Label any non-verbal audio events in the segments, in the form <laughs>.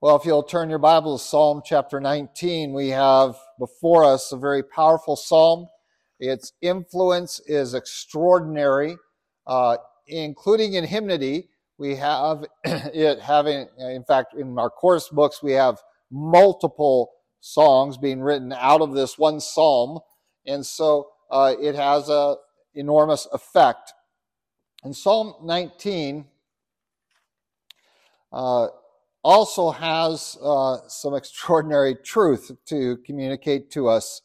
Well, if you'll turn your Bible to Psalm chapter 19, we have before us a very powerful psalm. Its influence is extraordinary, uh, including in hymnody. We have <clears throat> it having, in fact, in our course books, we have multiple songs being written out of this one psalm. And so uh, it has an enormous effect. In Psalm 19, uh, also has uh, some extraordinary truth to communicate to us.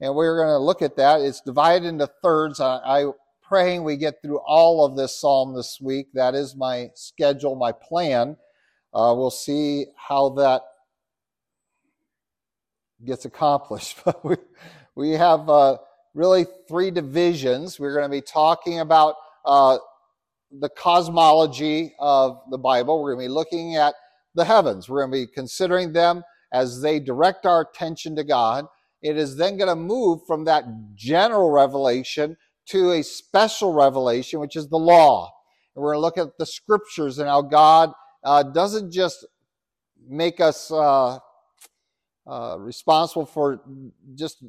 And we're going to look at that. It's divided into thirds. I, I praying we get through all of this psalm this week. That is my schedule, my plan. Uh, we'll see how that gets accomplished. <laughs> But we, we have uh, really three divisions. We're going to be talking about uh, the cosmology of the Bible. We're going to be looking at the heavens. We're going to be considering them as they direct our attention to God. It is then going to move from that general revelation to a special revelation, which is the law. And we're going to look at the scriptures and how God uh, doesn't just make us uh, uh, responsible for just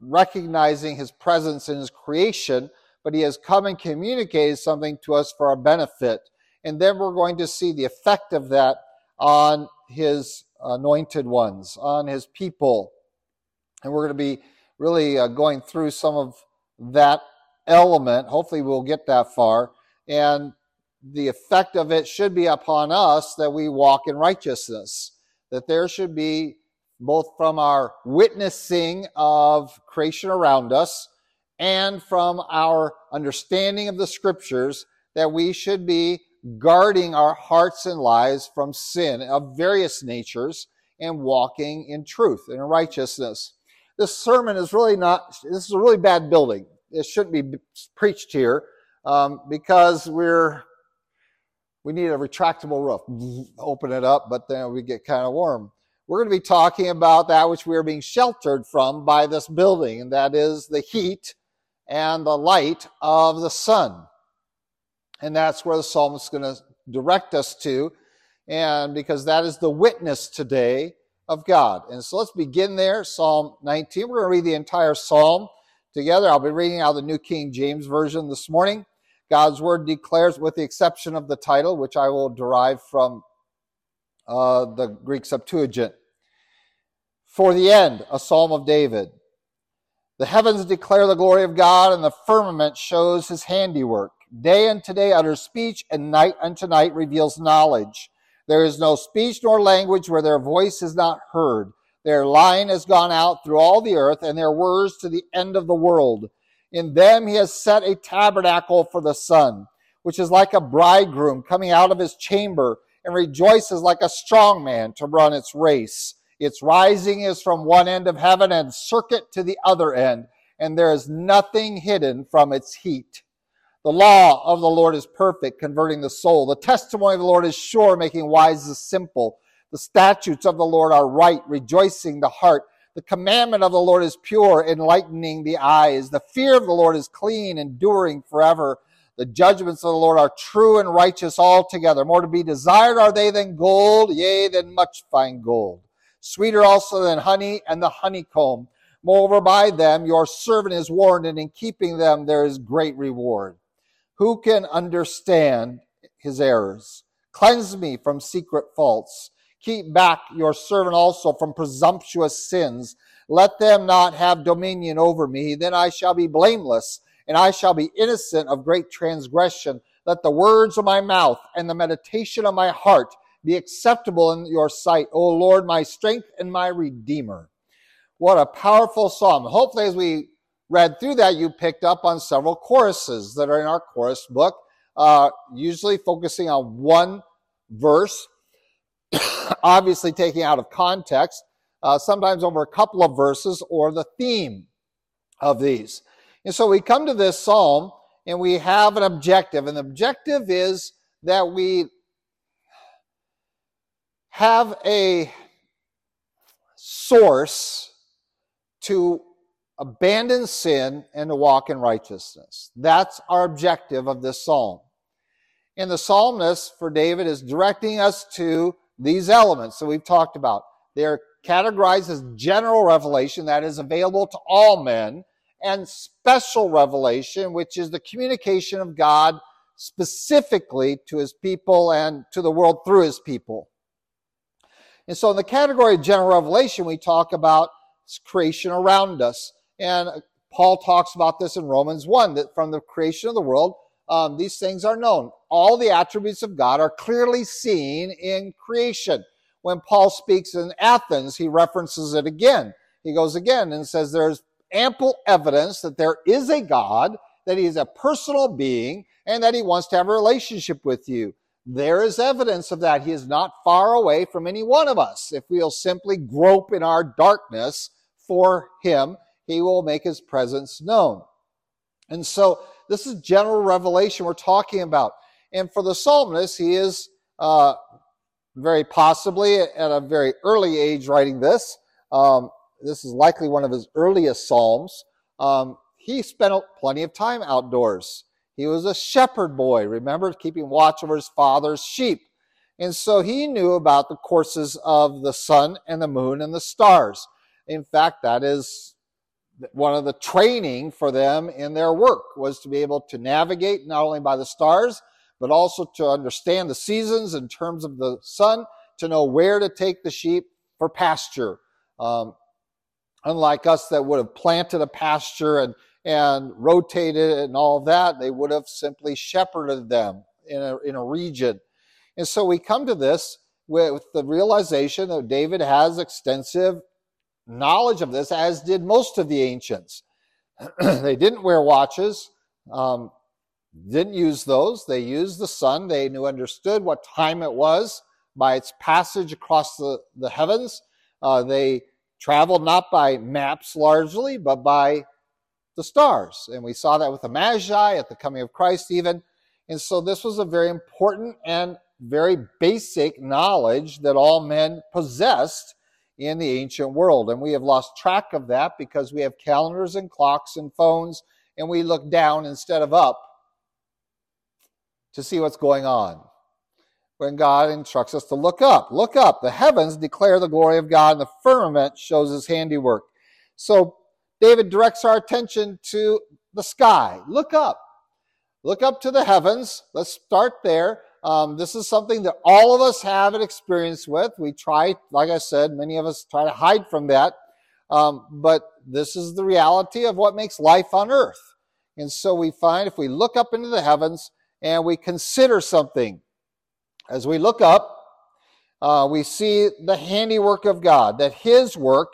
recognizing his presence in his creation, but he has come and communicated something to us for our benefit. And then we're going to see the effect of that on his anointed ones, on his people. And we're going to be really uh, going through some of that element. Hopefully, we'll get that far. And the effect of it should be upon us that we walk in righteousness, that there should be both from our witnessing of creation around us and from our understanding of the scriptures that we should be guarding our hearts and lives from sin of various natures and walking in truth and righteousness. This sermon is really not, this is a really bad building. It shouldn't be preached here um, because we're, we need a retractable roof. Open it up, but then we get kind of warm. We're going to be talking about that which we are being sheltered from by this building, and that is the heat and the light of the sun. And that's where the psalmist is going to direct us to. And because that is the witness today of God. And so let's begin there, Psalm 19. We're going to read the entire psalm together. I'll be reading out the New King James Version this morning. God's word declares, with the exception of the title, which I will derive from uh, the Greek Septuagint. For the end, a psalm of David. The heavens declare the glory of God, and the firmament shows his handiwork. Day unto day utters speech, and night unto night reveals knowledge. There is no speech nor language where their voice is not heard. Their line has gone out through all the earth, and their words to the end of the world. In them he has set a tabernacle for the sun, which is like a bridegroom coming out of his chamber, and rejoices like a strong man to run its race. Its rising is from one end of heaven and circuit to the other end, and there is nothing hidden from its heat. The law of the Lord is perfect, converting the soul. The testimony of the Lord is sure, making wise the simple. The statutes of the Lord are right, rejoicing the heart. The commandment of the Lord is pure, enlightening the eyes. The fear of the Lord is clean, enduring forever. The judgments of the Lord are true and righteous altogether. More to be desired are they than gold, yea, than much fine gold. Sweeter also than honey and the honeycomb. Moreover, by them your servant is warned, and in keeping them there is great reward. Who can understand his errors? Cleanse me from secret faults. Keep back your servant also from presumptuous sins. Let them not have dominion over me. Then I shall be blameless, and I shall be innocent of great transgression. Let the words of my mouth and the meditation of my heart be acceptable in your sight, O Lord, my strength and my redeemer. What a powerful psalm. Hopefully, as we read through that, you picked up on several choruses that are in our chorus book, uh, usually focusing on one verse, <coughs> obviously taking out of context, uh, sometimes over a couple of verses or the theme of these. And so we come to this psalm and we have an objective, and the objective is that we have a source to abandon sin and to walk in righteousness. That's our objective of this psalm. And the psalmist for David is directing us to these elements that we've talked about. They're categorized as general revelation that is available to all men and special revelation, which is the communication of God specifically to his people and to the world through his people. And so in the category of general revelation, we talk about creation around us. And Paul talks about this in Romans 1, that from the creation of the world, um, these things are known. All the attributes of God are clearly seen in creation. When Paul speaks in Athens, he references it again. He goes again and says there's ample evidence that there is a God, that he is a personal being, and that he wants to have a relationship with you. There is evidence of that. He is not far away from any one of us. If we'll simply grope in our darkness for him, he will make his presence known. And so this is general revelation we're talking about. And for the psalmist, he is uh, very possibly at a very early age writing this. Um, this is likely one of his earliest psalms. Um, he spent plenty of time outdoors. He was a shepherd boy, remember, keeping watch over his father's sheep. And so he knew about the courses of the sun and the moon and the stars. In fact, that is one of the training for them in their work was to be able to navigate not only by the stars, but also to understand the seasons in terms of the sun, to know where to take the sheep for pasture. Um, unlike us that would have planted a pasture and, and rotated it and all that, they would have simply shepherded them in a, in a region. And so we come to this with the realization that David has extensive knowledge of this, as did most of the ancients. <clears throat> they didn't wear watches, um, didn't use those. They used the sun. They knew, understood what time it was by its passage across the, the heavens. Uh, they traveled not by maps largely, but by the stars. And we saw that with the Magi at the coming of Christ, even. And so this was a very important and very basic knowledge that all men possessed in the ancient world. And we have lost track of that because we have calendars and clocks and phones, and we look down instead of up to see what's going on. When God instructs us to look up, look up. The heavens declare the glory of God, and the firmament shows his handiwork. So David directs our attention to the sky. Look up. Look up to the heavens. Let's start there. Um, this is something that all of us have an experience with. We try, like I said, many of us try to hide from that. Um, but this is the reality of what makes life on earth. And so we find if we look up into the heavens and we consider something, as we look up, uh, we see the handiwork of God, that His work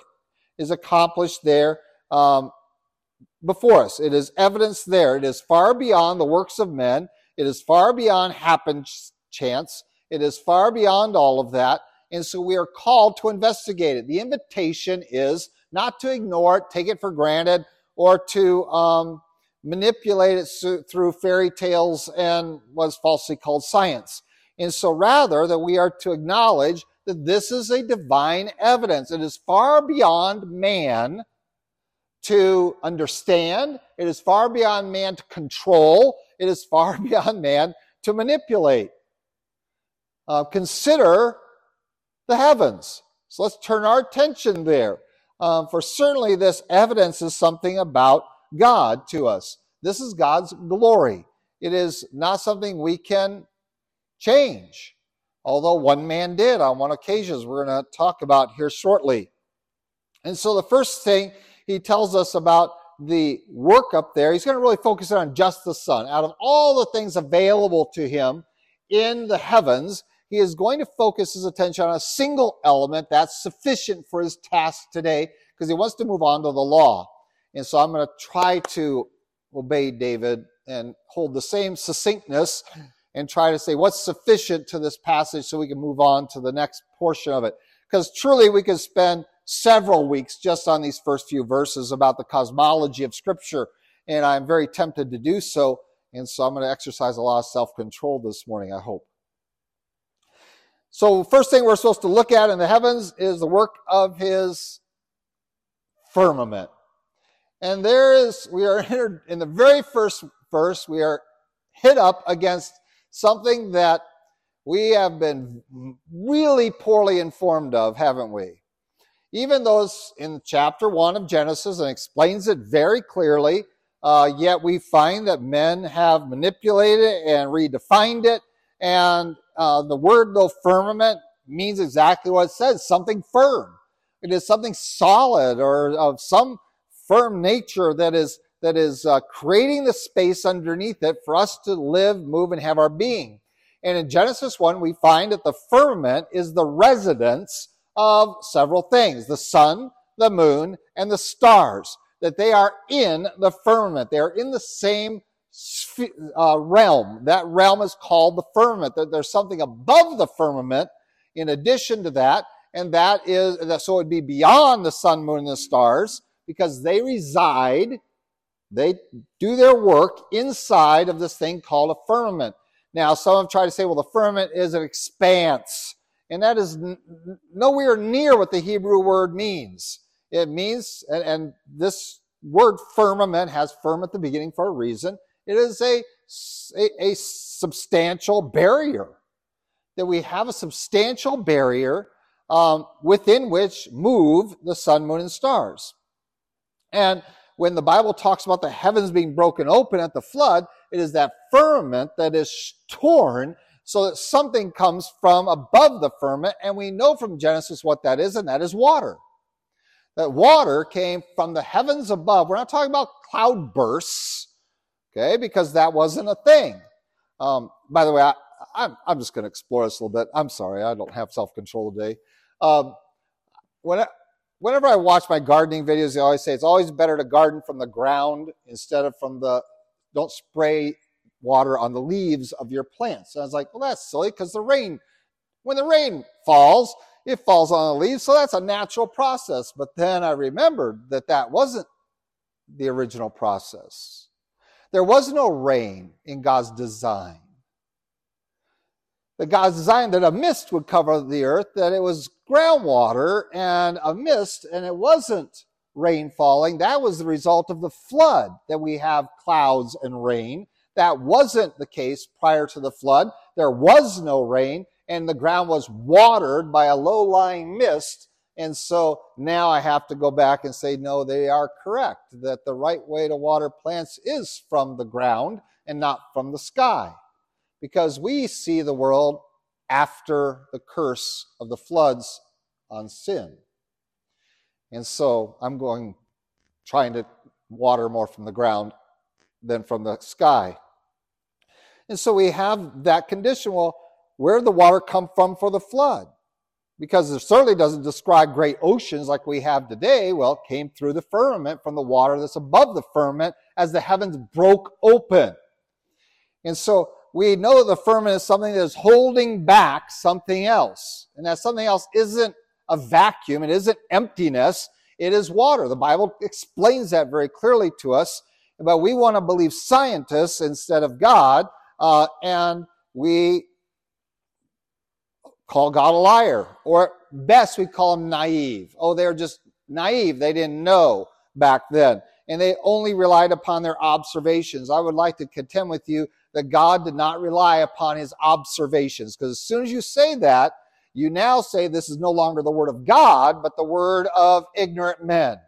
is accomplished there um, before us. It is evidence there. It is far beyond the works of men. It is far beyond happen chance. It is far beyond all of that. And so we are called to investigate it. The invitation is not to ignore it, take it for granted, or to um, manipulate it through fairy tales and what's falsely called science. And so rather that we are to acknowledge that this is a divine evidence. It is far beyond man to understand. It is far beyond man to control. It is far <laughs> beyond man to manipulate. Uh, consider the heavens. So let's turn our attention there. Um, for certainly this evidence is something about God to us. This is God's glory. It is not something we can change, although one man did on one occasion, we're going to talk about here shortly. And so the first thing he tells us about the work up there, he's going to really focus on just the sun. Out of all the things available to him in the heavens, he is going to focus his attention on a single element that's sufficient for his task today because he wants to move on to the law. And so I'm going to try to obey David and hold the same succinctness and try to say what's sufficient to this passage so we can move on to the next portion of it. Because truly we could spend several weeks just on these first few verses about the cosmology of Scripture, and I'm very tempted to do so. And so I'm going to exercise a lot of self control this morning, I hope. So, first thing we're supposed to look at in the heavens is the work of his firmament. And there is, we are entered in the very first verse, we are hit up against something that we have been really poorly informed of, haven't we? Even those in chapter 1 of Genesis and explains it very clearly, uh, yet we find that men have manipulated it and redefined it. And uh, the word, though, firmament means exactly what it says something firm. It is something solid or of some firm nature that is that is uh, creating the space underneath it for us to live, move, and have our being. And in Genesis 1, we find that the firmament is the residence of several things the sun, the moon, and the stars. That they are in the firmament. They are in the same uh, realm. That realm is called the firmament. That there's something above the firmament in addition to that, and that is so it would be beyond the sun, moon, and the stars because they reside they do their work inside of this thing called a firmament. Now, some have tried to say, well, the firmament is an expanse. And that is nowhere near what the Hebrew word means. It means, and, and this word firmament has firm at the beginning for a reason. It is a, a, a substantial barrier. That we have a substantial barrier um, within which move the sun, moon, and stars. And when the Bible talks about the heavens being broken open at the flood, it is that firmament that is torn so that something comes from above the firmament. And we know from Genesis what that is, and that is water. That water came from the heavens above. We're not talking about cloud bursts, okay, because that wasn't a thing. Um, by the way, I, I'm, I'm just going to explore this a little bit. I'm sorry, I don't have self control today. Um, when I, whenever I watch my gardening videos, they always say it's always better to garden from the ground instead of from the, don't spray water on the leaves of your plants. And I was like, well, that's silly because the rain, when the rain falls, it falls on the leaves. So that's a natural process. But then I remembered that that wasn't the original process. There was no rain in God's design that God's designed that a mist would cover the earth, that it was groundwater and a mist, and it wasn't rain falling. That was the result of the flood that we have clouds and rain. That wasn't the case prior to the flood. There was no rain, and the ground was watered by a low lying mist. And so now I have to go back and say, no, they are correct, that the right way to water plants is from the ground and not from the sky because we see the world after the curse of the floods on sin. And so I'm going, trying to water more from the ground than from the sky. And so we have that condition. Well, where did the water come from for the flood? Because it certainly doesn't describe great oceans like we have today. Well, it came through the firmament from the water that's above the firmament as the heavens broke open. And so we know that the firmament is something that is holding back something else. And that something else isn't a vacuum, it isn't emptiness, it is water. The Bible explains that very clearly to us. But we want to believe scientists instead of God, uh, and we call God a liar. Or best, we call him naive. Oh, they're just naive. They didn't know back then. And they only relied upon their observations. I would like to contend with you that God did not rely upon his observations. Because as soon as you say that, you now say this is no longer the word of God, but the word of ignorant men.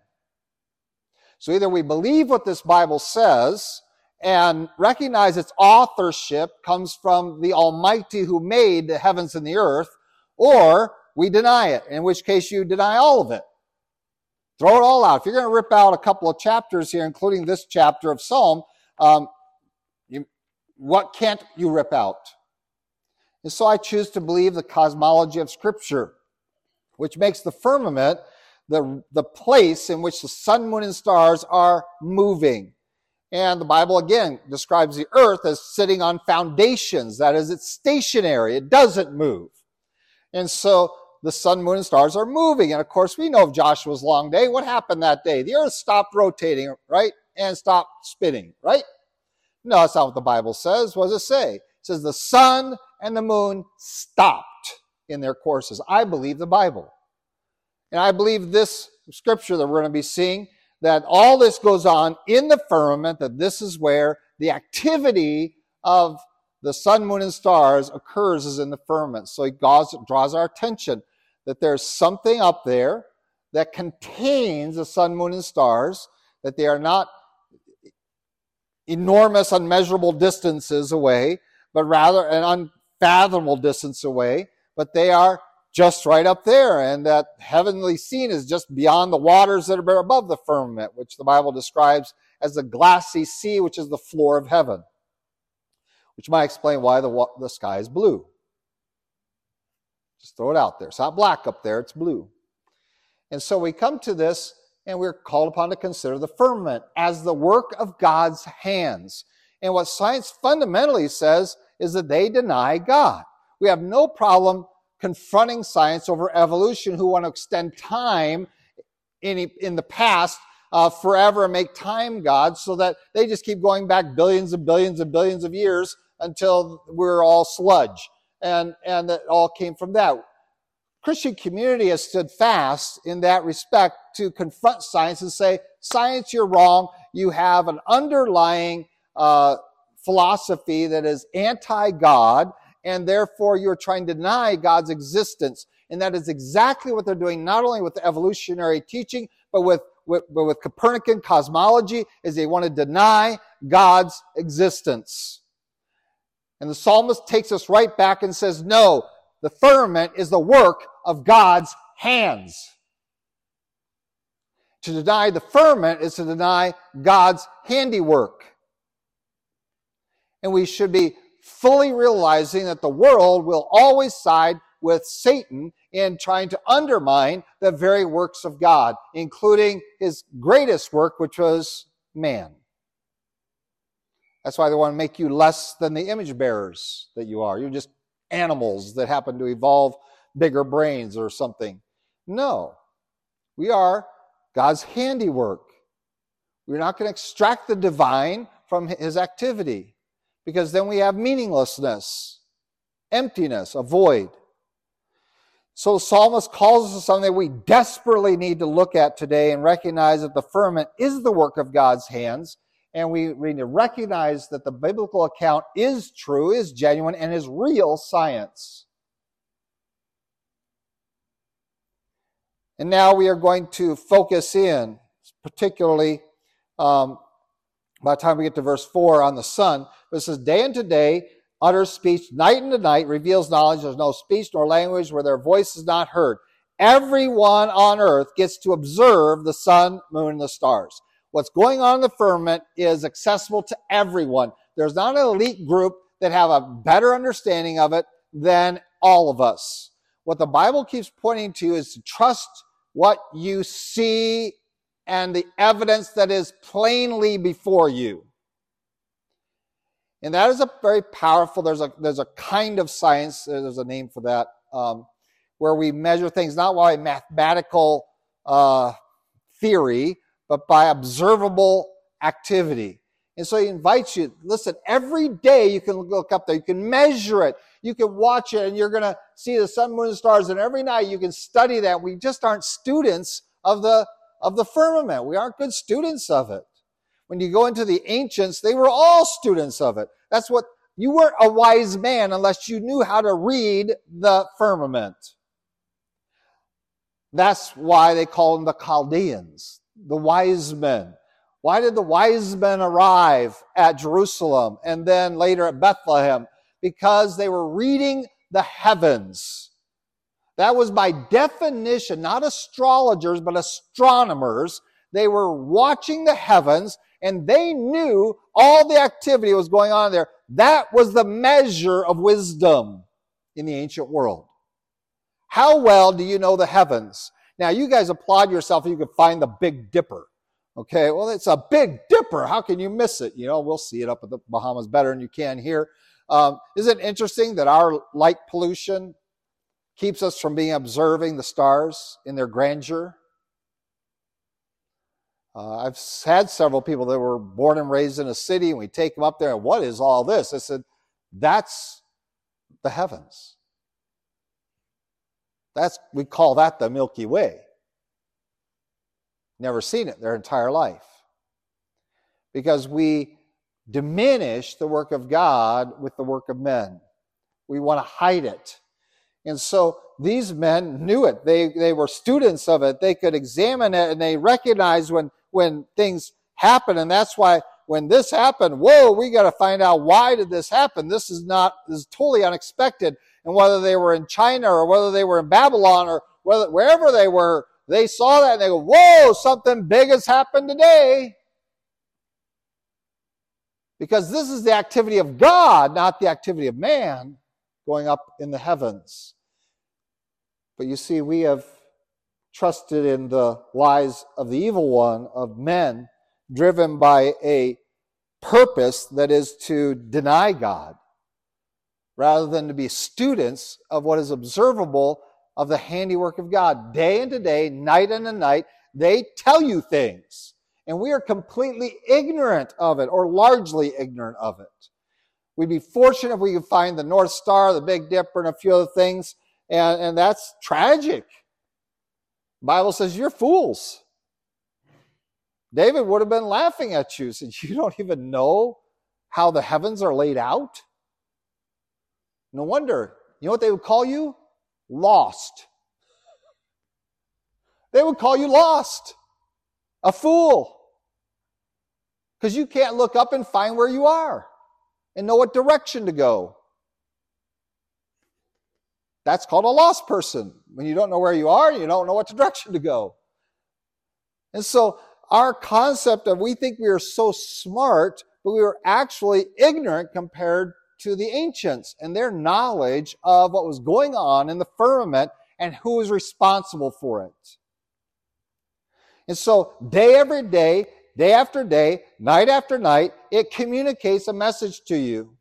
So either we believe what this Bible says and recognize its authorship comes from the Almighty who made the heavens and the earth, or we deny it, in which case you deny all of it. Throw it all out. If you're going to rip out a couple of chapters here, including this chapter of Psalm, um, what can't you rip out? And so I choose to believe the cosmology of Scripture, which makes the firmament the, the place in which the sun, moon, and stars are moving. And the Bible again describes the earth as sitting on foundations. That is, it's stationary. It doesn't move. And so the sun, moon, and stars are moving. And of course, we know of Joshua's long day. What happened that day? The earth stopped rotating, right? And stopped spinning, right? No, that's not what the Bible says. What does it say? It says the sun and the moon stopped in their courses. I believe the Bible. And I believe this scripture that we're going to be seeing, that all this goes on in the firmament, that this is where the activity of the sun, moon, and stars occurs is in the firmament. So he draws, draws our attention that there's something up there that contains the sun, moon, and stars, that they are not enormous, unmeasurable distances away, but rather an unfathomable distance away, but they are just right up there, and that heavenly scene is just beyond the waters that are above the firmament, which the Bible describes as the glassy sea, which is the floor of heaven, which might explain why the, the sky is blue. Just throw it out there. It's not black up there, it's blue. And so we come to this, and we're called upon to consider the firmament as the work of God's hands. And what science fundamentally says is that they deny God. We have no problem confronting science over evolution who want to extend time in, in the past uh, forever and make time God so that they just keep going back billions and billions and billions of years until we're all sludge. And, and it all came from that. Christian community has stood fast in that respect to confront science and say, science, you're wrong. You have an underlying uh, philosophy that is anti-God and therefore you're trying to deny God's existence. And that is exactly what they're doing, not only with the evolutionary teaching, but with, with, but with Copernican cosmology, is they want to deny God's existence. And the psalmist takes us right back and says, no, the firmament is the work of God's hands. To deny the firmament is to deny God's handiwork. And we should be fully realizing that the world will always side with Satan in trying to undermine the very works of God, including his greatest work, which was man. That's why they want to make you less than the image bearers that you are. You're just animals that happen to evolve bigger brains or something. No, we are God's handiwork. We're not going to extract the divine from his activity because then we have meaninglessness, emptiness, a void. So the psalmist calls us to something we desperately need to look at today and recognize that the firmament is the work of God's hands. And we need to recognize that the biblical account is true, is genuine, and is real science. And now we are going to focus in, particularly um, by the time we get to verse 4 on the sun. But it says, Day unto day utters speech, night unto night reveals knowledge. There's no speech nor language where their voice is not heard. Everyone on earth gets to observe the sun, moon, and the stars. What's going on in the firmament is accessible to everyone. There's not an elite group that have a better understanding of it than all of us. What the Bible keeps pointing to is to trust what you see and the evidence that is plainly before you. And that is a very powerful, there's a, there's a kind of science, there's a name for that, um, where we measure things not by mathematical uh, theory, but by observable activity. And so he invites you, listen, every day you can look up there, you can measure it, you can watch it, and you're going to see the sun, moon, and stars, and every night you can study that. We just aren't students of the of the firmament. We aren't good students of it. When you go into the ancients, they were all students of it. That's what you weren't a wise man unless you knew how to read the firmament. That's why they call them the Chaldeans, the wise men. Why did the wise men arrive at Jerusalem and then later at Bethlehem? Because they were reading the heavens. That was by definition, not astrologers, but astronomers. They were watching the heavens and they knew all the activity was going on there. That was the measure of wisdom in the ancient world. How well do you know the heavens? Now, you guys applaud yourself if you could find the Big Dipper. Okay, well, it's a Big Dipper. How can you miss it? You know, we'll see it up at the Bahamas better than you can here. Um, isn't it interesting that our light pollution keeps us from being observing the stars in their grandeur. Uh, I've had several people that were born and raised in a city, and we take them up there, and what is all this? I said, that's the heavens. That's we call that the Milky Way. Never seen it their entire life. Because we diminish the work of God with the work of men. We want to hide it. And so these men knew it. They, they were students of it. They could examine it and they recognized when, when things happen. And that's why when this happened, whoa, we got to find out why did this happen? This is not, this is totally unexpected. And whether they were in China or whether they were in Babylon or whether, wherever they were, they saw that and they go, whoa, something big has happened today. Because this is the activity of God, not the activity of man going up in the heavens. But you see, we have trusted in the lies of the evil one, of men, driven by a purpose that is to deny God, rather than to be students of what is observable of the handiwork of God. Day into day, night into night, they tell you things. And we are completely ignorant of it, or largely ignorant of it. We'd be fortunate if we could find the North Star, the Big Dipper, and a few other things. And, and that's tragic. Bible says you're fools. David would have been laughing at you, said, You <laughs> don't even know how the heavens are laid out? No wonder. You know what they would call you? Lost. They would call you lost, a fool, because you can't look up and find where you are and know what direction to go. That's called a lost person. When you don't know where you are, you don't know what direction to go. And so our concept of we think we are so smart, but we were actually ignorant compared to the ancients and their knowledge of what was going on in the firmament and who was responsible for it. And so day every day, day after day, night after night, it communicates a message to you.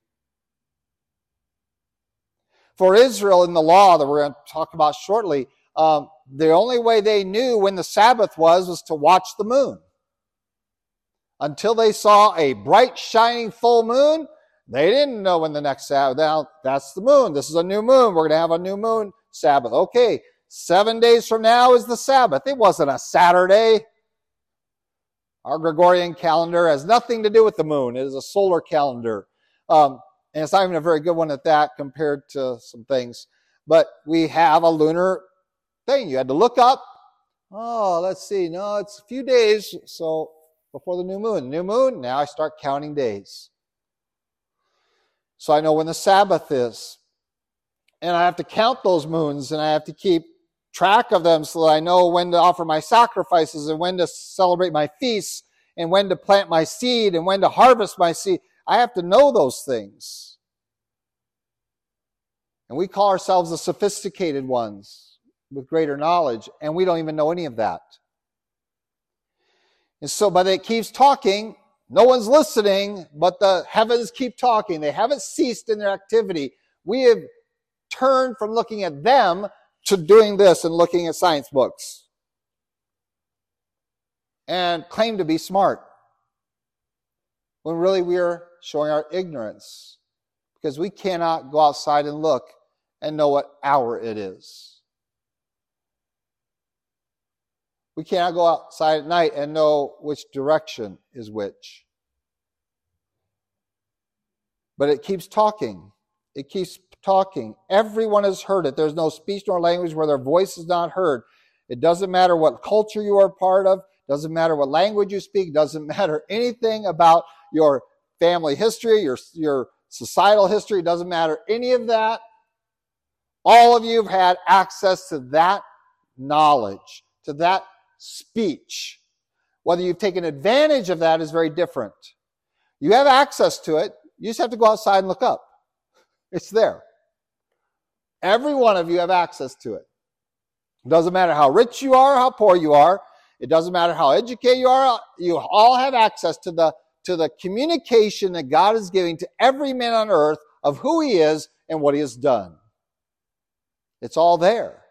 For Israel in the law that we're going to talk about shortly, um, the only way they knew when the Sabbath was was to watch the moon. Until they saw a bright, shining full moon, they didn't know when the next Sabbath. Now, that's the moon. This is a new moon. We're going to have a new moon Sabbath. Okay, seven days from now is the Sabbath. It wasn't a Saturday. Our Gregorian calendar has nothing to do with the moon. It is a solar calendar. Um, and it's not even a very good one at that compared to some things. But we have a lunar thing. You had to look up. Oh, let's see. No, it's a few days. So before the new moon. New moon, now I start counting days. So I know when the Sabbath is. And I have to count those moons and I have to keep track of them so that I know when to offer my sacrifices and when to celebrate my feasts and when to plant my seed and when to harvest my seed. I have to know those things. And we call ourselves the sophisticated ones with greater knowledge, and we don't even know any of that. And so, but it keeps talking. No one's listening, but the heavens keep talking. They haven't ceased in their activity. We have turned from looking at them to doing this and looking at science books and claim to be smart when really we are showing our ignorance because we cannot go outside and look and know what hour it is. We cannot go outside at night and know which direction is which. But it keeps talking. It keeps talking. Everyone has heard it. There's no speech nor language where their voice is not heard. It doesn't matter what culture you are part of, doesn't matter what language you speak, doesn't <laughs> matter anything about your family history, your, your societal history, doesn't matter any of that. All of you have had access to that knowledge, to that speech. Whether you've taken advantage of that is very different. You have access to it. You just have to go outside and look up. It's there. Every one of you have access to it. It doesn't matter how rich you are, how poor you are. It doesn't matter how educated you are. You all have access to the, to the communication that God is giving to every man on earth of who he is and what he has done. It's all there.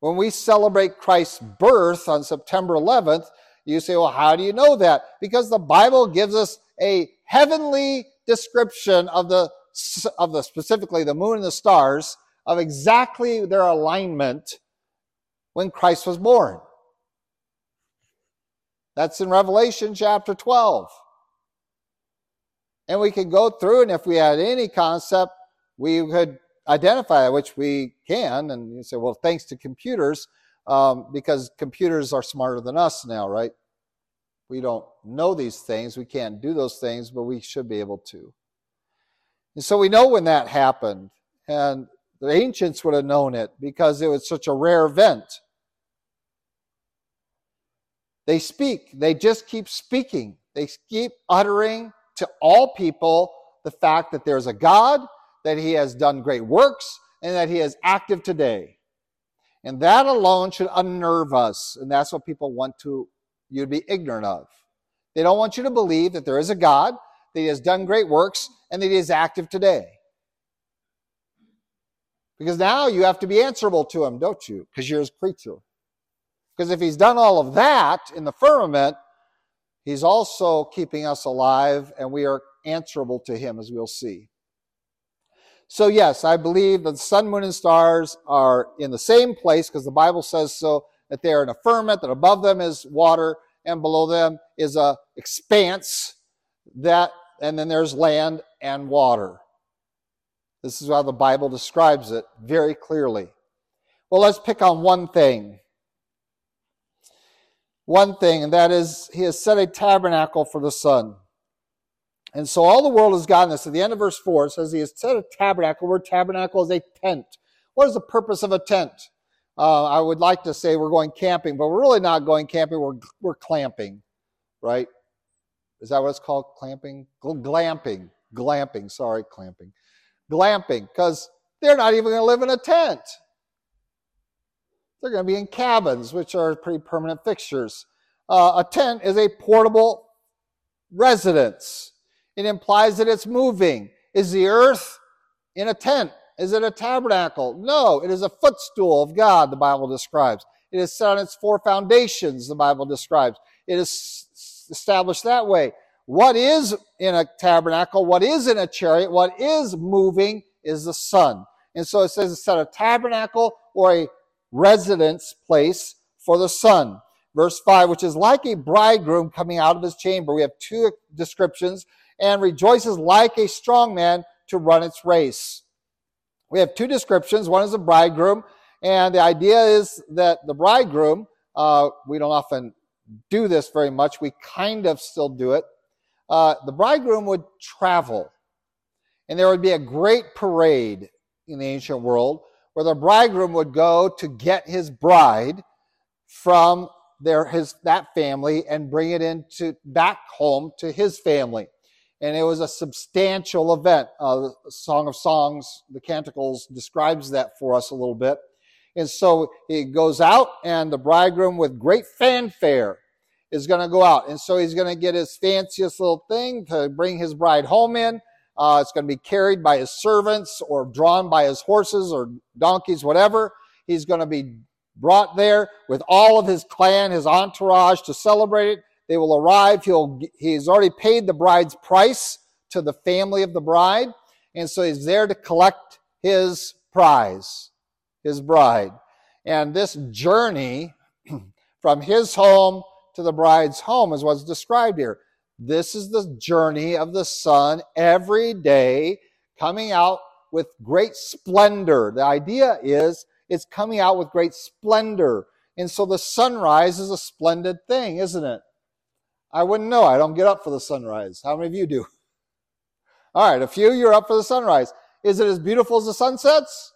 When we celebrate Christ's birth on September 11th, you say, well, how do you know that? Because the Bible gives us a heavenly description of the, of the specifically the moon and the stars of exactly their alignment when Christ was born. That's in Revelation chapter 12. And we can go through, and if we had any concept, we could identify that, which we can. And you say, well, thanks to computers, um, because computers are smarter than us now, right? We don't know these things. We can't do those things, but we should be able to. And so we know when that happened. And the ancients would have known it because it was such a rare event. They speak, they just keep speaking. They keep uttering to all people the fact that there's a God, that He has done great works, and that He is active today. And that alone should unnerve us. And that's what people want to you to be ignorant of. They don't want you to believe that there is a God, that He has done great works, and that He is active today. Because now you have to be answerable to Him, don't you? Because you're His creature. Because if He's done all of that in the firmament, He's also keeping us alive, and we are answerable to Him, as we'll see. So, yes, I believe that the sun, moon, and stars are in the same place because the Bible says so, that they are in a firmament, that above them is water, and below them is a expanse that, and then there's land and water. This is how the Bible describes it very clearly. Well, let's pick on one thing. One thing, and that is, He has set a tabernacle for the sun. And so all the world has gotten this. At the end of verse 4, it says, He has set a tabernacle. The word tabernacle is a tent. What is the purpose of a tent? Uh, I would like to say we're going camping, but we're really not going camping. We're, we're clamping, right? Is that what it's called? Clamping? Glamping. Glamping. Sorry, clamping. Glamping, because they're not even going to live in a tent. They're going to be in cabins, which are pretty permanent fixtures. Uh, a tent is a portable residence. It implies that it's moving. Is the earth in a tent? Is it a tabernacle? No, it is a footstool of God, the Bible describes. It is set on its four foundations, the Bible describes. It is established that way. What is in a tabernacle, what is in a chariot, what is moving is the sun. And so it says it's set a tabernacle or a residence place for the sun. Verse 5, which is like a bridegroom coming out of his chamber. We have two descriptions and rejoices like a strong man to run its race. We have two descriptions. One is a bridegroom, and the idea is that the bridegroom, uh, we don't often do this very much, we kind of still do it. Uh, the bridegroom would travel, and there would be a great parade in the ancient world where the bridegroom would go to get his bride from their his that family and bring it into back home to his family and it was a substantial event. Uh, Song of Songs, the Canticles describes that for us a little bit. And so he goes out, and the bridegroom, with great fanfare, is going to go out. And so he's going to get his fanciest little thing to bring his bride home in. Uh, it's going to be carried by his servants or drawn by his horses or donkeys, whatever. He's going to be brought there with all of his clan, his entourage to celebrate it. They will arrive. He'll, he's already paid the bride's price to the family of the bride. And so he's there to collect his prize, his bride. And this journey <clears throat> from his home to the bride's home is what's described here. This is the journey of the sun every day coming out with great splendor. The idea is it's coming out with great splendor. And so the sunrise is a splendid thing, isn't it? I wouldn't know. I don't get up for the sunrise. How many of you do? <laughs> All right, a few, you're up for the sunrise. Is it as beautiful as the sunsets?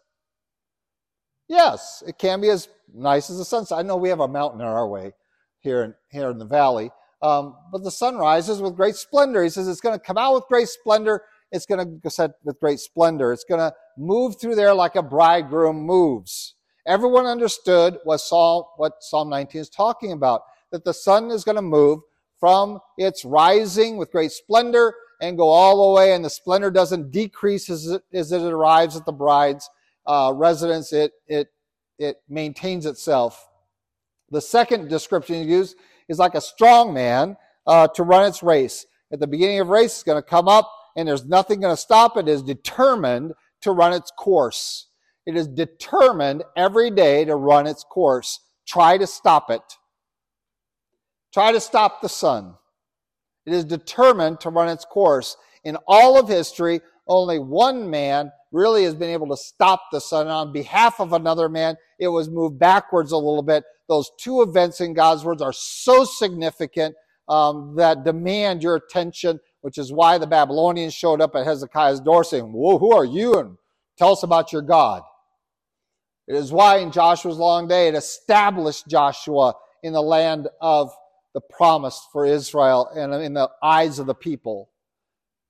Yes, it can be as nice as the sunset. I know we have a mountain in our way here in, here in the valley, um, but the sun rises with great splendor. He says it's going to come out with great splendor. It's going to set with great splendor. It's going to move through there like a bridegroom moves. Everyone understood what Psalm, what Psalm 19 is talking about, that the sun is going to move from its rising with great splendor and go all the way, and the splendor doesn't decrease as it, as it arrives at the bride's uh, residence. It, it, it maintains itself. The second description used is like a strong man uh, to run its race. At the beginning of race, it's going to come up, and there's nothing going to stop it. It is determined to run its course. It is determined every day to run its course. Try to stop it. Try to stop the sun. It is determined to run its course. in all of history, only one man really has been able to stop the sun. on behalf of another man, it was moved backwards a little bit. Those two events in God's words are so significant um, that demand your attention, which is why the Babylonians showed up at Hezekiah's door saying, Whoa, who are you? And tell us about your God. It is why in Joshua's long day it established Joshua in the land of the promise for Israel and in the eyes of the people.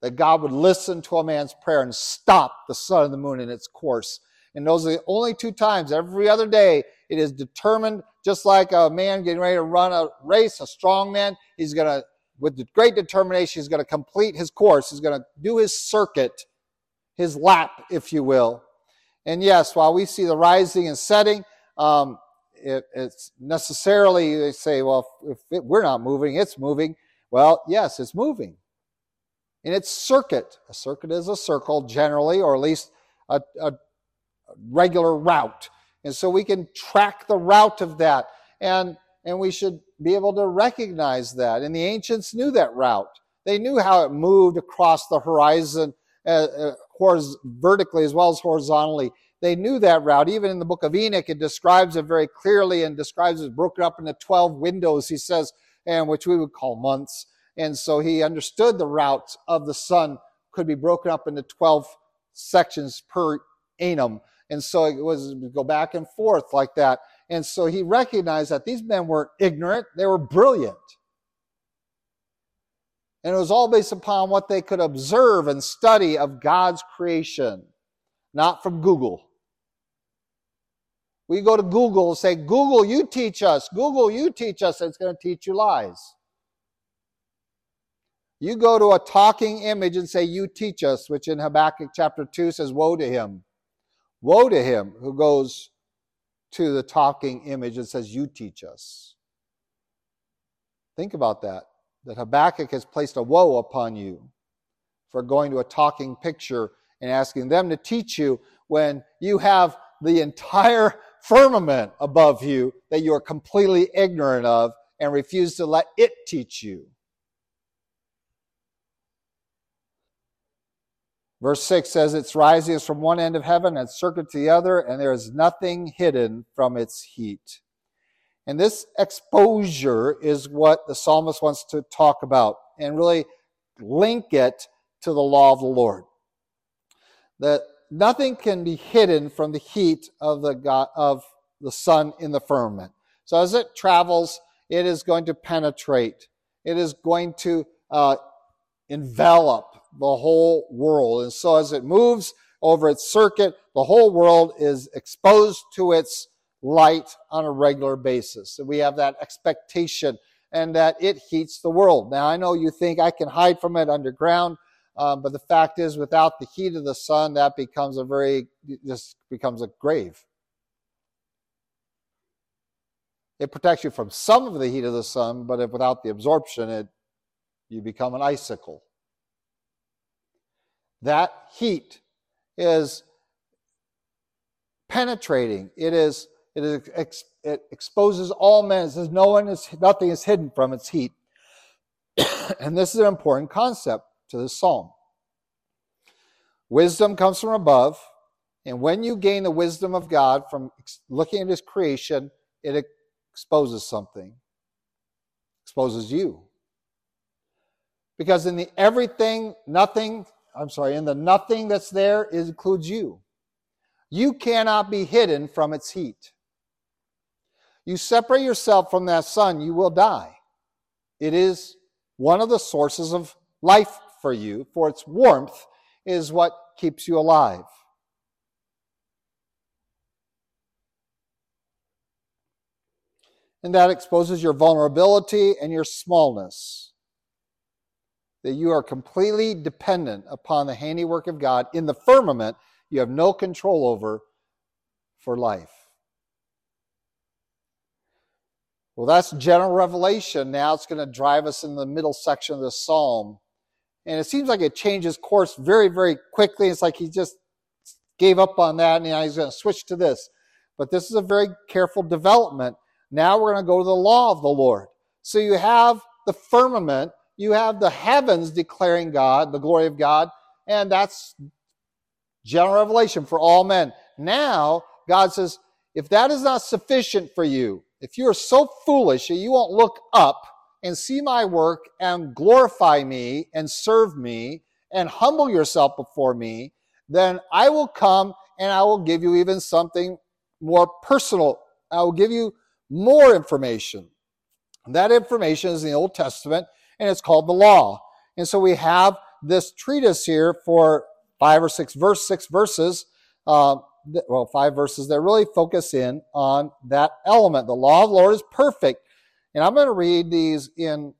That God would listen to a man's prayer and stop the sun and the moon in its course. And those are the only two times every other day it is determined, just like a man getting ready to run a race, a strong man, he's going to, with great determination, he's going to complete his course. He's going to do his circuit, his lap, if you will. And yes, while we see the rising and setting, um, it, it's necessarily, they say, well, if it, we're not moving, it's moving. Well, yes, it's moving. In its circuit, a circuit is a circle generally, or at least a, a regular route. And so we can track the route of that. And, and we should be able to recognize that. And the ancients knew that route. They knew how it moved across the horizon uh, uh, vertically as well as horizontally. They knew that route. Even in the book of Enoch, it describes it very clearly and describes it broken up into 12 windows, he says, and which we would call months. And so he understood the route of the sun could be broken up into 12 sections per annum. And so it was go back and forth like that. And so he recognized that these men weren't ignorant, they were brilliant. And it was all based upon what they could observe and study of God's creation, not from Google. We go to Google and say, Google, you teach us. Google, you teach us. And It's going to teach you lies. You go to a talking image and say, You teach us, which in Habakkuk chapter 2 says, Woe to him. Woe to him who goes to the talking image and says, You teach us. Think about that that Habakkuk has placed a woe upon you for going to a talking picture and asking them to teach you when you have the entire firmament above you that you are completely ignorant of and refuse to let it teach you. Verse 6 says, Its rising is from one end of heaven and circuit to the other, and there is nothing hidden from its heat. And this exposure is what the psalmist wants to talk about and really link it to the law of the Lord. That nothing can be hidden from the heat of the God, of the sun in the firmament. So as it travels, it is going to penetrate. It is going to uh, envelop the whole world. And so as it moves over its circuit, the whole world is exposed to its light on a regular basis. And we have that expectation and that it heats the world. Now, I know you think I can hide from it underground, um, but the fact is, without the heat of the sun, that becomes a very, just becomes a grave. It protects you from some of the heat of the sun, but if without the absorption, it, you become an icicle. That heat is penetrating. It is it, is, it exposes all men. It says no one is, nothing is hidden from its heat. <coughs> and this is an important concept to this psalm. Wisdom comes from above, and when you gain the wisdom of God from looking at His creation, it exposes something, exposes you. Because in the everything, nothing, I'm sorry, in the nothing that's there includes you. You cannot be hidden from its heat. You separate yourself from that sun, you will die. It is one of the sources of life for you, for its warmth is what keeps you alive. And that exposes your vulnerability and your smallness. That you are completely dependent upon the handiwork of God in the firmament you have no control over for life. Well, that's general revelation. Now it's going to drive us in the middle section of the psalm. And it seems like it changes course very, very quickly. It's like he just gave up on that and now he's going to switch to this. But this is a very careful development. Now we're going to go to the law of the Lord. So you have the firmament, you have the heavens declaring God, the glory of God, and that's general revelation for all men. Now, God says, if that is not sufficient for you, if you are so foolish that you won't look up and see my work and glorify me and serve me and humble yourself before me, then I will come and I will give you even something more personal. I will give you more information. That information is in the Old Testament and it's called the law. And so we have this treatise here for five or six verse, six verses, uh, well, five verses that really focus in on that element. The law of the Lord is perfect. And I'm going to read these in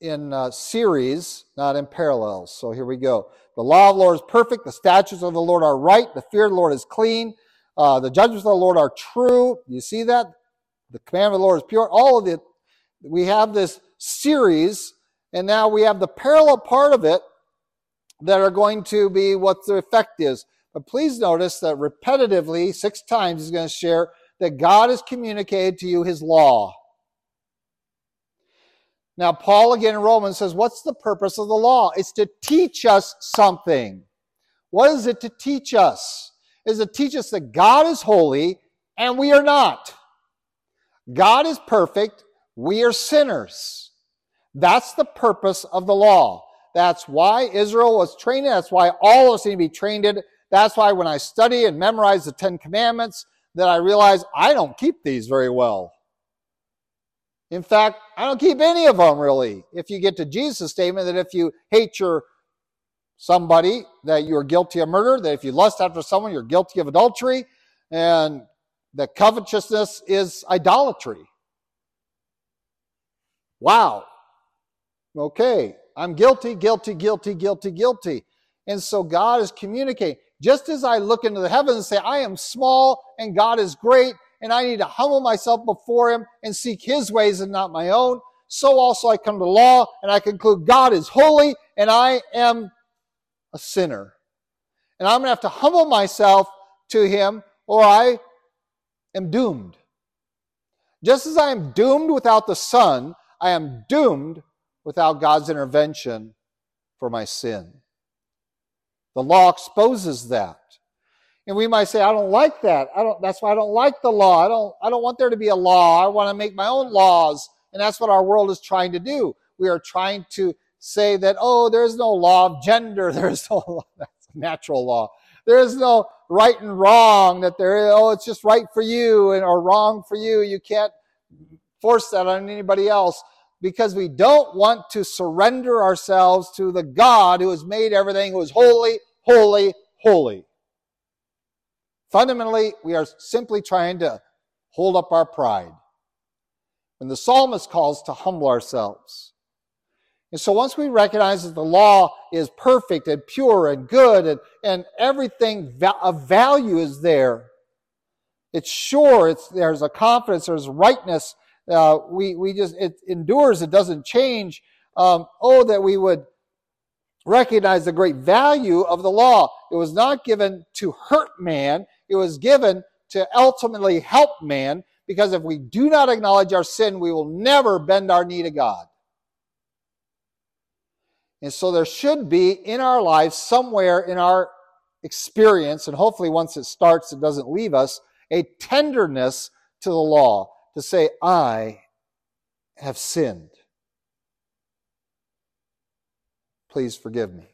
in uh, series, not in parallels. So here we go. The law of the Lord is perfect. The statutes of the Lord are right. The fear of the Lord is clean. Uh, the judgments of the Lord are true. You see that? The commandment of the Lord is pure. All of it. We have this series, and now we have the parallel part of it that are going to be what the effect is. But please notice that repetitively, six times, he's going to share that God has communicated to you his law. Now, Paul again in Romans says, What's the purpose of the law? It's to teach us something. What is it to teach us? Is to teach us that God is holy and we are not. God is perfect, we are sinners. That's the purpose of the law. That's why Israel was trained. That's why all of us need to be trained in. That's why when I study and memorize the Ten Commandments, that I realize I don't keep these very well. In fact, I don't keep any of them really. If you get to Jesus' statement that if you hate your somebody, that you're guilty of murder, that if you lust after someone, you're guilty of adultery, and that covetousness is idolatry. Wow. Okay, I'm guilty, guilty, guilty, guilty, guilty. And so God is communicating. Just as I look into the heavens and say, I am small and God is great, and I need to humble myself before him and seek his ways and not my own. So also I come to law and I conclude God is holy and I am a sinner. And I'm going to have to humble myself to him or I am doomed. Just as I am doomed without the sun, I am doomed without God's intervention for my sin. The law exposes that. And we might say, I don't like that. I don't, that's why I don't like the law. I don't, I don't want there to be a law. I want to make my own laws. And that's what our world is trying to do. We are trying to say that, oh, there's no law of gender. <laughs> There's no law. <laughs> That's natural law. There is no right and wrong that there is, oh, it's just right for you and or wrong for you. You can't force that on anybody else because we don't want to surrender ourselves to the God who has made everything, who is holy, holy, holy. Fundamentally, we are simply trying to hold up our pride. And the psalmist calls to humble ourselves. And so once we recognize that the law is perfect and pure and good and, and everything of value is there, it's sure, it's, there's a confidence, there's rightness, uh, we, we just, it endures, it doesn't change. Um, oh, that we would recognize the great value of the law. It was not given to hurt man, it was given to ultimately help man, because if we do not acknowledge our sin, we will never bend our knee to God. And so there should be in our lives, somewhere in our experience, and hopefully once it starts, it doesn't leave us, a tenderness to the law to say, I have sinned. Please forgive me.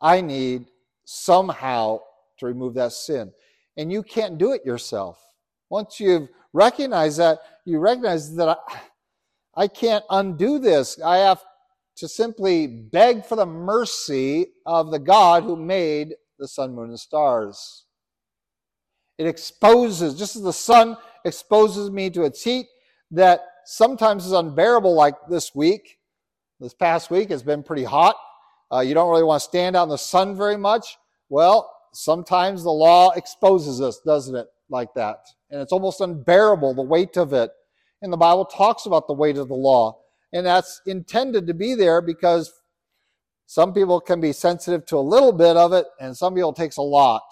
I need somehow to remove that sin. And you can't do it yourself. Once you've recognized that, you recognize that I, I can't undo this. I have to simply beg for the mercy of the God who made the sun, moon, and stars. It exposes, just as the sun exposes me to its heat that sometimes is unbearable, like this week. This past week has been pretty hot. Uh, you don't really want to stand out in the sun very much. Well, sometimes the law exposes us, doesn't it? Like that. And it's almost unbearable, the weight of it. And the Bible talks about the weight of the law. And that's intended to be there because some people can be sensitive to a little bit of it, and some people takes a lot.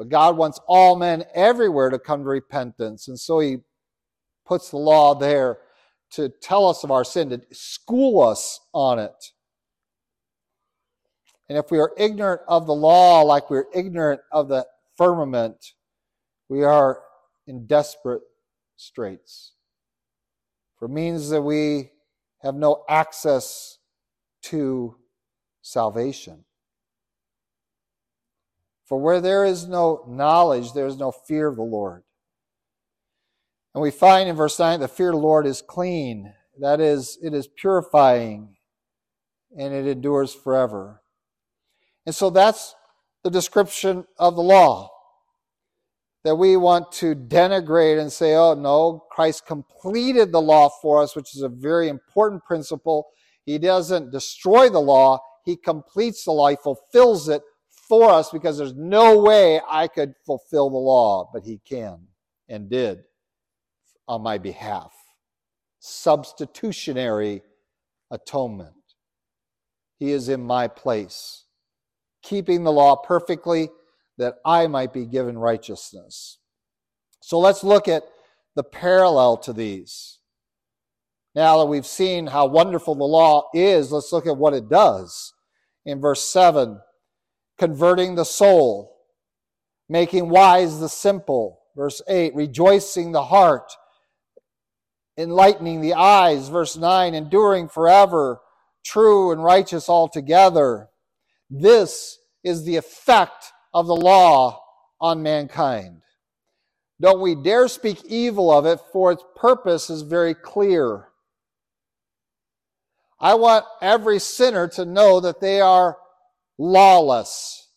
But God wants all men everywhere to come to repentance. And so he puts the law there to tell us of our sin, to school us on it. And if we are ignorant of the law like we're ignorant of the firmament, we are in desperate straits. For it means that we have no access to salvation. For where there is no knowledge, there is no fear of the Lord. And we find in verse 9 the fear of the Lord is clean. That is, it is purifying and it endures forever. And so that's the description of the law. That we want to denigrate and say, oh no, Christ completed the law for us, which is a very important principle. He doesn't destroy the law, He completes the law, He fulfills it for us because there's no way I could fulfill the law, but He can and did on my behalf. Substitutionary atonement. He is in my place, keeping the law perfectly that I might be given righteousness. So let's look at the parallel to these. Now that we've seen how wonderful the law is, let's look at what it does. In verse 7, converting the soul, making wise the simple. Verse 8, rejoicing the heart, enlightening the eyes. Verse 9, enduring forever, true and righteous altogether. This is the effect of the law on mankind. Don't we dare speak evil of it, for its purpose is very clear. I want every sinner to know that they are lawless.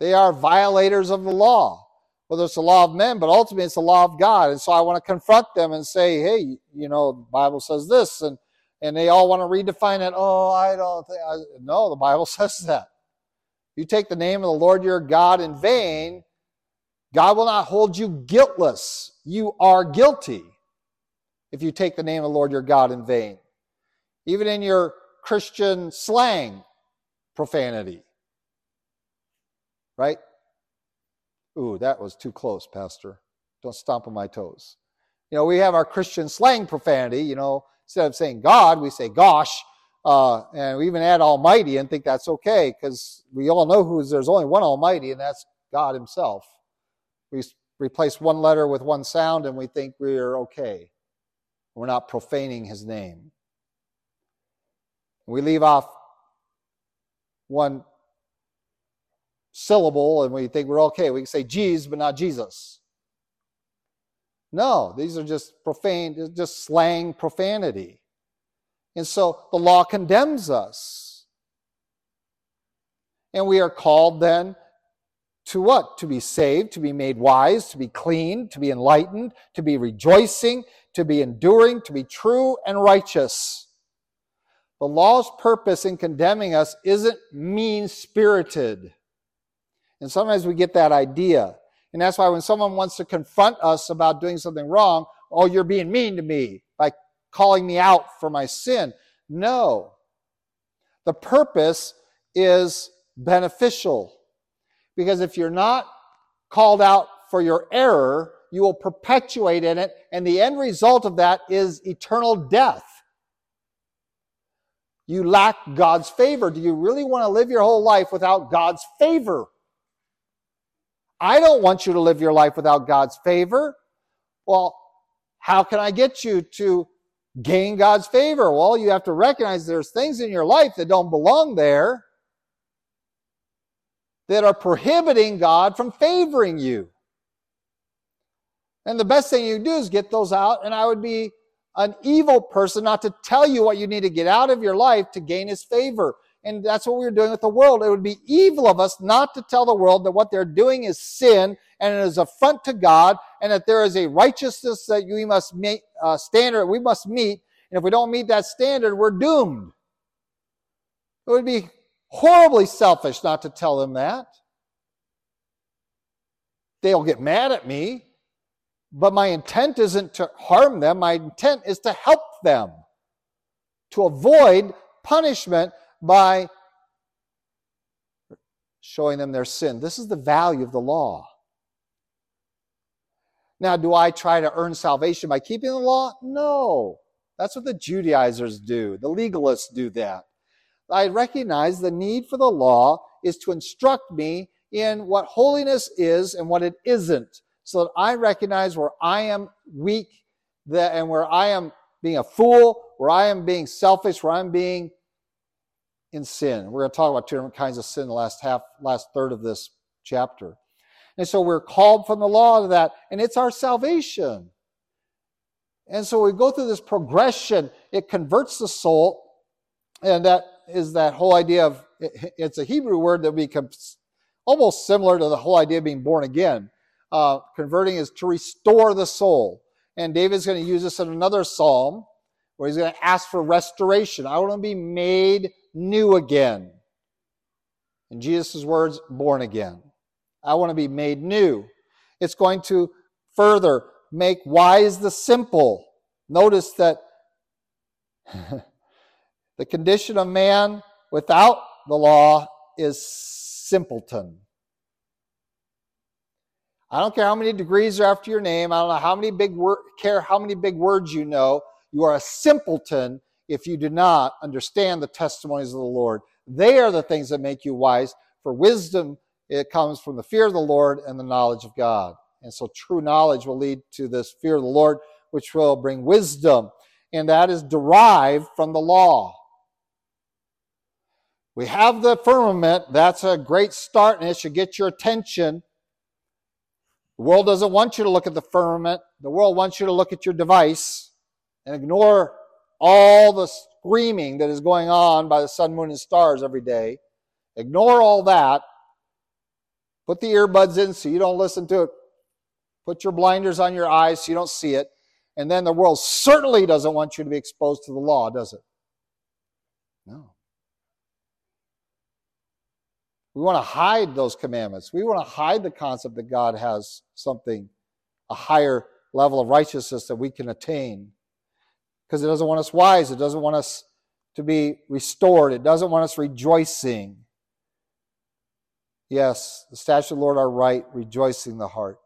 They are violators of the law, whether it's the law of men, but ultimately it's the law of God. And so I want to confront them and say, hey, you know, the Bible says this, and and they all want to redefine it. Oh, I don't think. I, no, the Bible <laughs> says that. You take the name of the Lord your God in vain, God will not hold you guiltless. You are guilty if you take the name of the Lord your God in vain. Even in your Christian slang profanity. Right? Ooh, that was too close, Pastor. Don't stomp on my toes. You know, we have our Christian slang profanity. You know, instead of saying God, we say gosh. Uh, and we even add Almighty and think that's okay because we all know who's there's only one Almighty, and that's God Himself. We replace one letter with one sound, and we think we're okay. We're not profaning His name. We leave off one syllable and we think we're okay. We can say Jesus, but not Jesus. No, these are just profane, just slang profanity. And so the law condemns us. And we are called then to what? To be saved, to be made wise, to be clean, to be enlightened, to be rejoicing, to be enduring, to be true and righteous. The law's purpose in condemning us isn't mean spirited. And sometimes we get that idea. And that's why when someone wants to confront us about doing something wrong, oh, you're being mean to me by calling me out for my sin. No. The purpose is beneficial. Because if you're not called out for your error, you will perpetuate in it, and the end result of that is eternal death you lack God's favor. Do you really want to live your whole life without God's favor? I don't want you to live your life without God's favor. Well, how can I get you to gain God's favor? Well, you have to recognize there's things in your life that don't belong there that are prohibiting God from favoring you. And the best thing you do is get those out, and I would be an evil person not to tell you what you need to get out of your life to gain his favor. And that's what we are doing with the world. It would be evil of us not to tell the world that what they're doing is sin and it is affront to God and that there is a righteousness that we must meet, uh, standard we must meet. And if we don't meet that standard, we're doomed. It would be horribly selfish not to tell them that. They'll get mad at me. But my intent isn't to harm them, my intent is to help them, to avoid punishment by showing them their sin. This is the value of the law. Now, do I try to earn salvation by keeping the law? No. That's what the Judaizers do. The legalists do that. I recognize the need for the law is to instruct me in what holiness is and what it isn't, so that I recognize where I am weak that, and where I am being a fool, where I am being selfish, where I'm being in sin. We're going to talk about two different kinds of sin the last half, last third of this chapter. And so we're called from the law to that, and it's our salvation. And so we go through this progression. It converts the soul, and that is that whole idea of it's a Hebrew word that becomes almost similar to the whole idea of being born again. Uh, converting is to restore the soul. And David's going to use this in another psalm where he's going to ask for restoration. I want to be made new again. In Jesus' words, born again. I want to be made new. It's going to further make wise the simple. Notice that <laughs> the condition of man without the law is simpleton. I don't care how many degrees are after your name. I don't know how many big wor- care how many big words you know. You are a simpleton if you do not understand the testimonies of the Lord. They are the things that make you wise. For wisdom, it comes from the fear of the Lord and the knowledge of God. And so true knowledge will lead to this fear of the Lord, which will bring wisdom. And that is derived from the law. We have the firmament. That's a great start, and it should get your attention. The world doesn't want you to look at the firmament. The world wants you to look at your device and ignore all the screaming that is going on by the sun, moon, and stars every day. Ignore all that. Put the earbuds in so you don't listen to it. Put your blinders on your eyes so you don't see it. And then the world certainly doesn't want you to be exposed to the law, does it? No. We want to hide those commandments. We want to hide the concept that God has something, a higher level of righteousness that we can attain. Because it doesn't want us wise. It doesn't want us to be restored. It doesn't want us rejoicing. Yes, the statutes of the Lord are right, rejoicing the heart.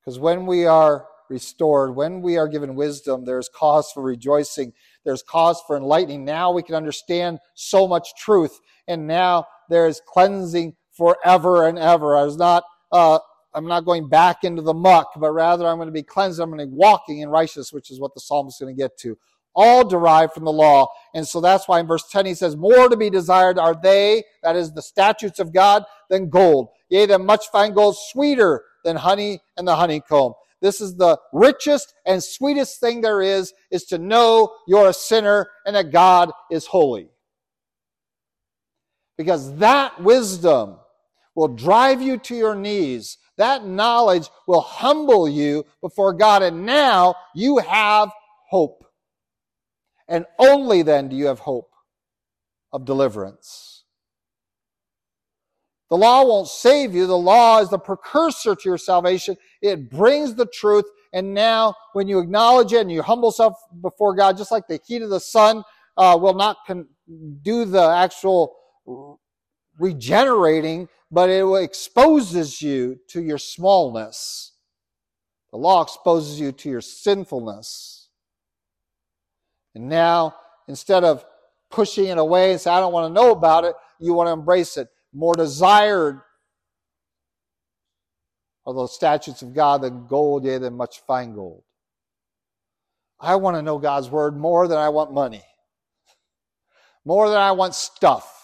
Because when we are restored, when we are given wisdom, there's cause for rejoicing. There's cause for enlightening. Now we can understand so much truth. And now there is cleansing forever and ever. I was not, uh, I'm not going back into the muck, but rather I'm going to be cleansed. I'm going to be walking in righteousness, which is what the psalmist is going to get to. All derived from the law. And so that's why in verse 10 he says, More to be desired are they, that is the statutes of God, than gold. Yea, than much fine gold, sweeter than honey and the honeycomb. This is the richest and sweetest thing there is, is to know you're a sinner and that God is holy because that wisdom will drive you to your knees. That knowledge will humble you before God. And now you have hope. And only then do you have hope of deliverance. The law won't save you. The law is the precursor to your salvation. It brings the truth. And now, when you acknowledge it and you humble yourself before God, just like the heat of the sun uh, will not con- do the actual regenerating, but it exposes you to your smallness. The law exposes you to your sinfulness. And now, instead of pushing it away and say, I don't want to know about it, you want to embrace it. More desired are those statutes of God than gold, yea, than much fine gold. I want to know God's word more than I want money, more than I want stuff.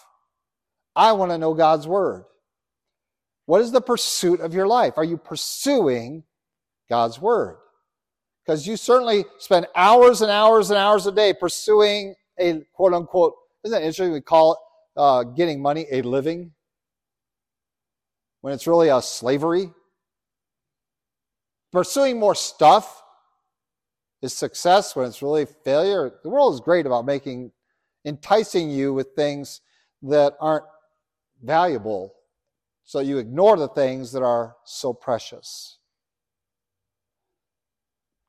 I want to know God's word. What is the pursuit of your life? Are you pursuing God's word? Because you certainly spend hours and hours and hours a day pursuing a quote unquote, isn't it interesting we call it uh, getting money a living? When it's really a slavery? Pursuing more stuff is success when it's really failure. The world is great about making, enticing you with things that aren't valuable, so you ignore the things that are so precious.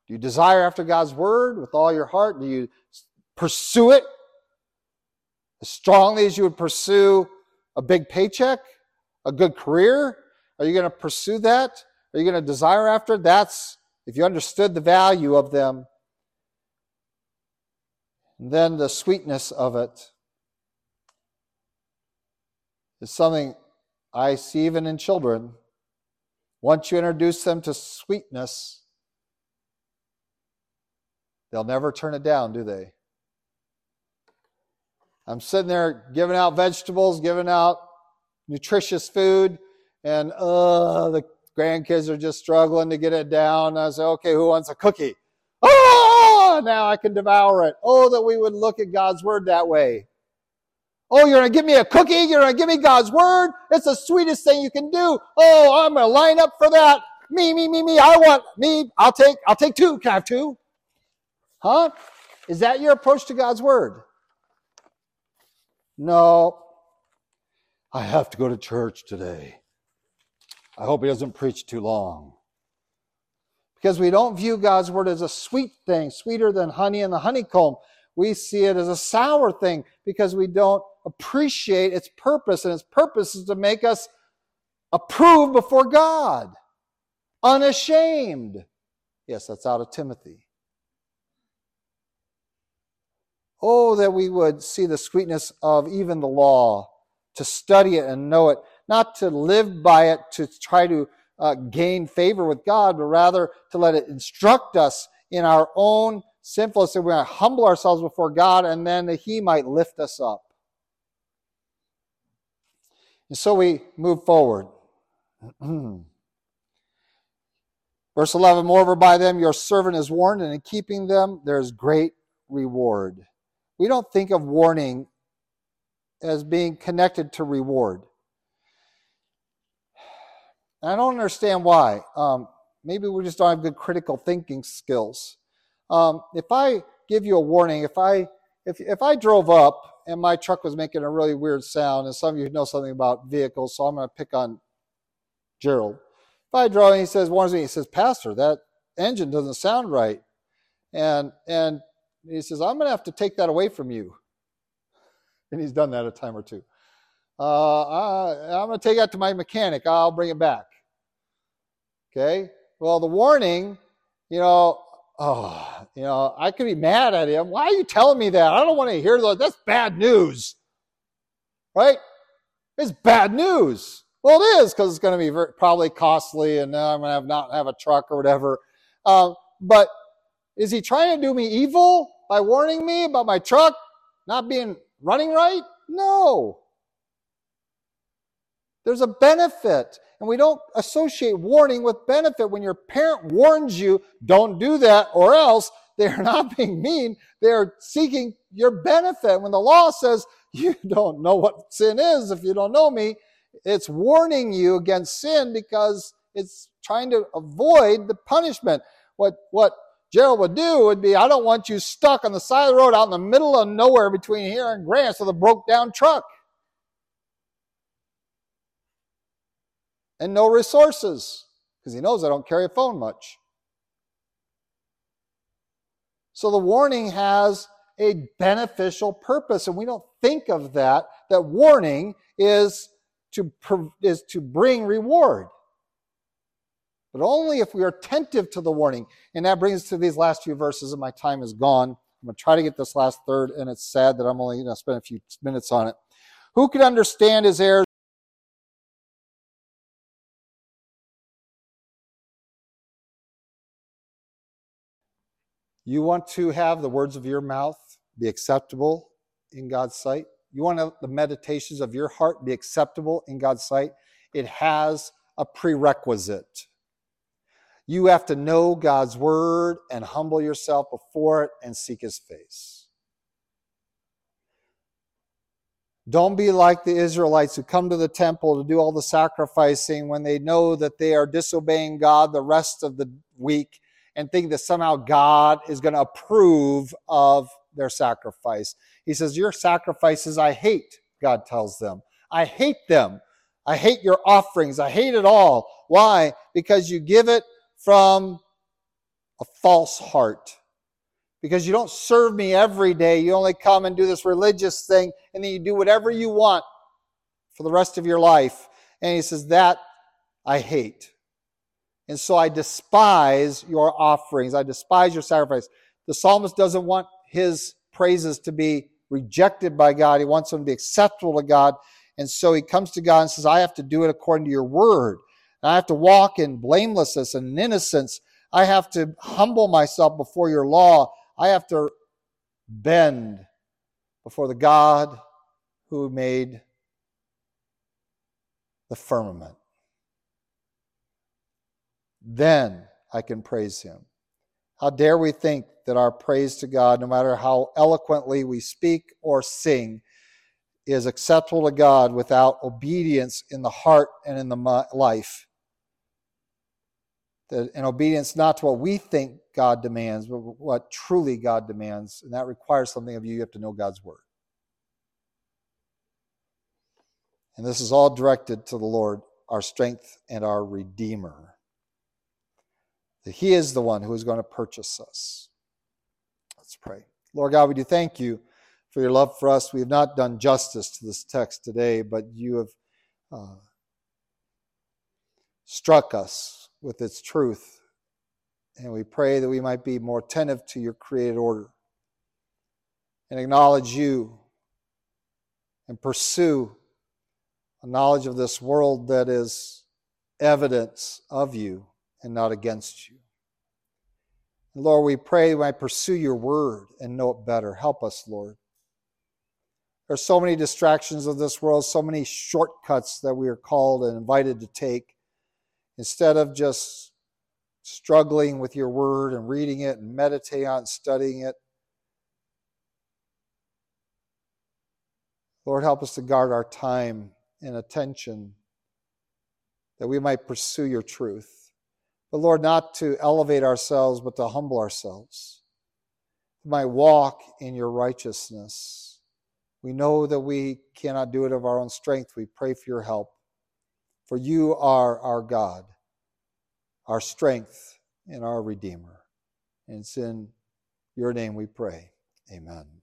Do you desire after God's word with all your heart? Do you pursue it as strongly as you would pursue a big paycheck, a good career? Are you going to pursue that? Are you going to desire after? That's if you understood the value of them. Then the sweetness of it is something I see even in children. Once you introduce them to sweetness, they'll never turn it down, do they? I'm sitting there giving out vegetables, giving out nutritious food, and uh, the grandkids are just struggling to get it down. I say, okay, who wants a cookie? Oh, now I can devour it. Oh, that we would look at God's word that way. Oh, you're going to give me a cookie? You're going to give me God's word? It's the sweetest thing you can do. Oh, I'm going to line up for that. Me, me, me, me. I want me. I'll take, I'll take two. Can I have two? Huh? Is that your approach to God's word? No. I have to go to church today. I hope he doesn't preach too long. Because we don't view God's word as a sweet thing, sweeter than honey in the honeycomb. We see it as a sour thing because we don't appreciate its purpose, and its purpose is to make us approved before God, unashamed. Yes, that's out of Timothy. Oh, that we would see the sweetness of even the law, to study it and know it, not to live by it to try to uh, gain favor with God, but rather to let it instruct us in our own sinfulness, and we might humble ourselves before God, and then that He might lift us up. And so we move forward. <clears throat> Verse 11 Moreover, by them your servant is warned, and in keeping them there is great reward. We don't think of warning as being connected to reward. And I don't understand why. Um, maybe we just don't have good critical thinking skills. Um, if I give you a warning, if I if if I drove up and my truck was making a really weird sound, and some of you know something about vehicles, so I'm going to pick on Gerald. If I and he says warns me, he says, Pastor, that engine doesn't sound right, and and he says, I'm going to have to take that away from you. <laughs> And he's done that a time or two. Uh, I, I'm going to take that to my mechanic. I'll bring it back. Okay? Well, the warning, you know, oh, you know, I could be mad at him. Why are you telling me that? I don't want to hear that. That's bad news. Right? It's bad news. Well, it is because it's going to be very, probably costly and now I'm going to have not have a truck or whatever. Um, but is he trying to do me evil by warning me about my truck not being running right? No. There's a benefit. And we don't associate warning with benefit. When your parent warns you, don't do that, or else they're not <laughs> being mean. They're seeking your benefit. When the law says you <laughs> don't know what sin is if you don't know me, it's warning you against sin because it's trying to avoid the punishment. What, what Gerald would do would be, I don't want you stuck on the side of the road out in the middle of nowhere between here and Grants with a broke down truck. And no resources, because he knows I don't carry a phone much. So the warning has a beneficial purpose, and we don't think of that. That warning is to, is to bring reward but only if we are attentive to the warning. And that brings us to these last few verses, and my time is gone. I'm going to try to get this last third, and it's sad that I'm only going to spend a few minutes on it. Who can understand his errors? You want to have the words of your mouth be acceptable in God's sight? You want the meditations of your heart be acceptable in God's sight? It has a prerequisite. You have to know God's word and humble yourself before it and seek his face. Don't be like the Israelites who come to the temple to do all the sacrificing when they know that they are disobeying God the rest of the week and think that somehow God is going to approve of their sacrifice. He says, Your sacrifices I hate, God tells them. I hate them. I hate your offerings. I hate it all. Why? Because you give it from a false heart. Because you don't serve me every day. You only come and do this religious thing, and then you do whatever you want for the rest of your life. And he says, That I hate. And so I despise your offerings. I despise your sacrifice. The psalmist doesn't want his praises to be rejected by God. He wants them to be acceptable to God. And so he comes to God and says, I have to do it according to your word. And I have to walk in blamelessness and innocence. I have to humble myself before your law. I have to bend before the God who made the firmament. Then I can praise him. How dare we think that our praise to God, no matter how eloquently we speak or sing, is acceptable to God without obedience in the heart and in the life. That, and obedience not to what we think God demands, but what truly God demands. And that requires something of you. You have to know God's word. And this is all directed to the Lord, our strength and our Redeemer. That He is the one who is going to purchase us. Let's pray. Lord God, we do thank you for your love for us. We have not done justice to this text today, but you have uh, struck us with its truth. And we pray that we might be more attentive to your created order and acknowledge you and pursue a knowledge of this world that is evidence of you and not against you. And Lord, we pray we might pursue your word and know it better. Help us, Lord. There are so many distractions of this world, so many shortcuts that we are called and invited to take. Instead of just struggling with your word and reading it and meditating on it and studying it, Lord, help us to guard our time and attention that we might pursue your truth. But Lord, not to elevate ourselves, but to humble ourselves. We might walk in your righteousness. We know that we cannot do it of our own strength. We pray for your help. For you are our God, our strength, and our Redeemer. And it's in your name we pray. Amen.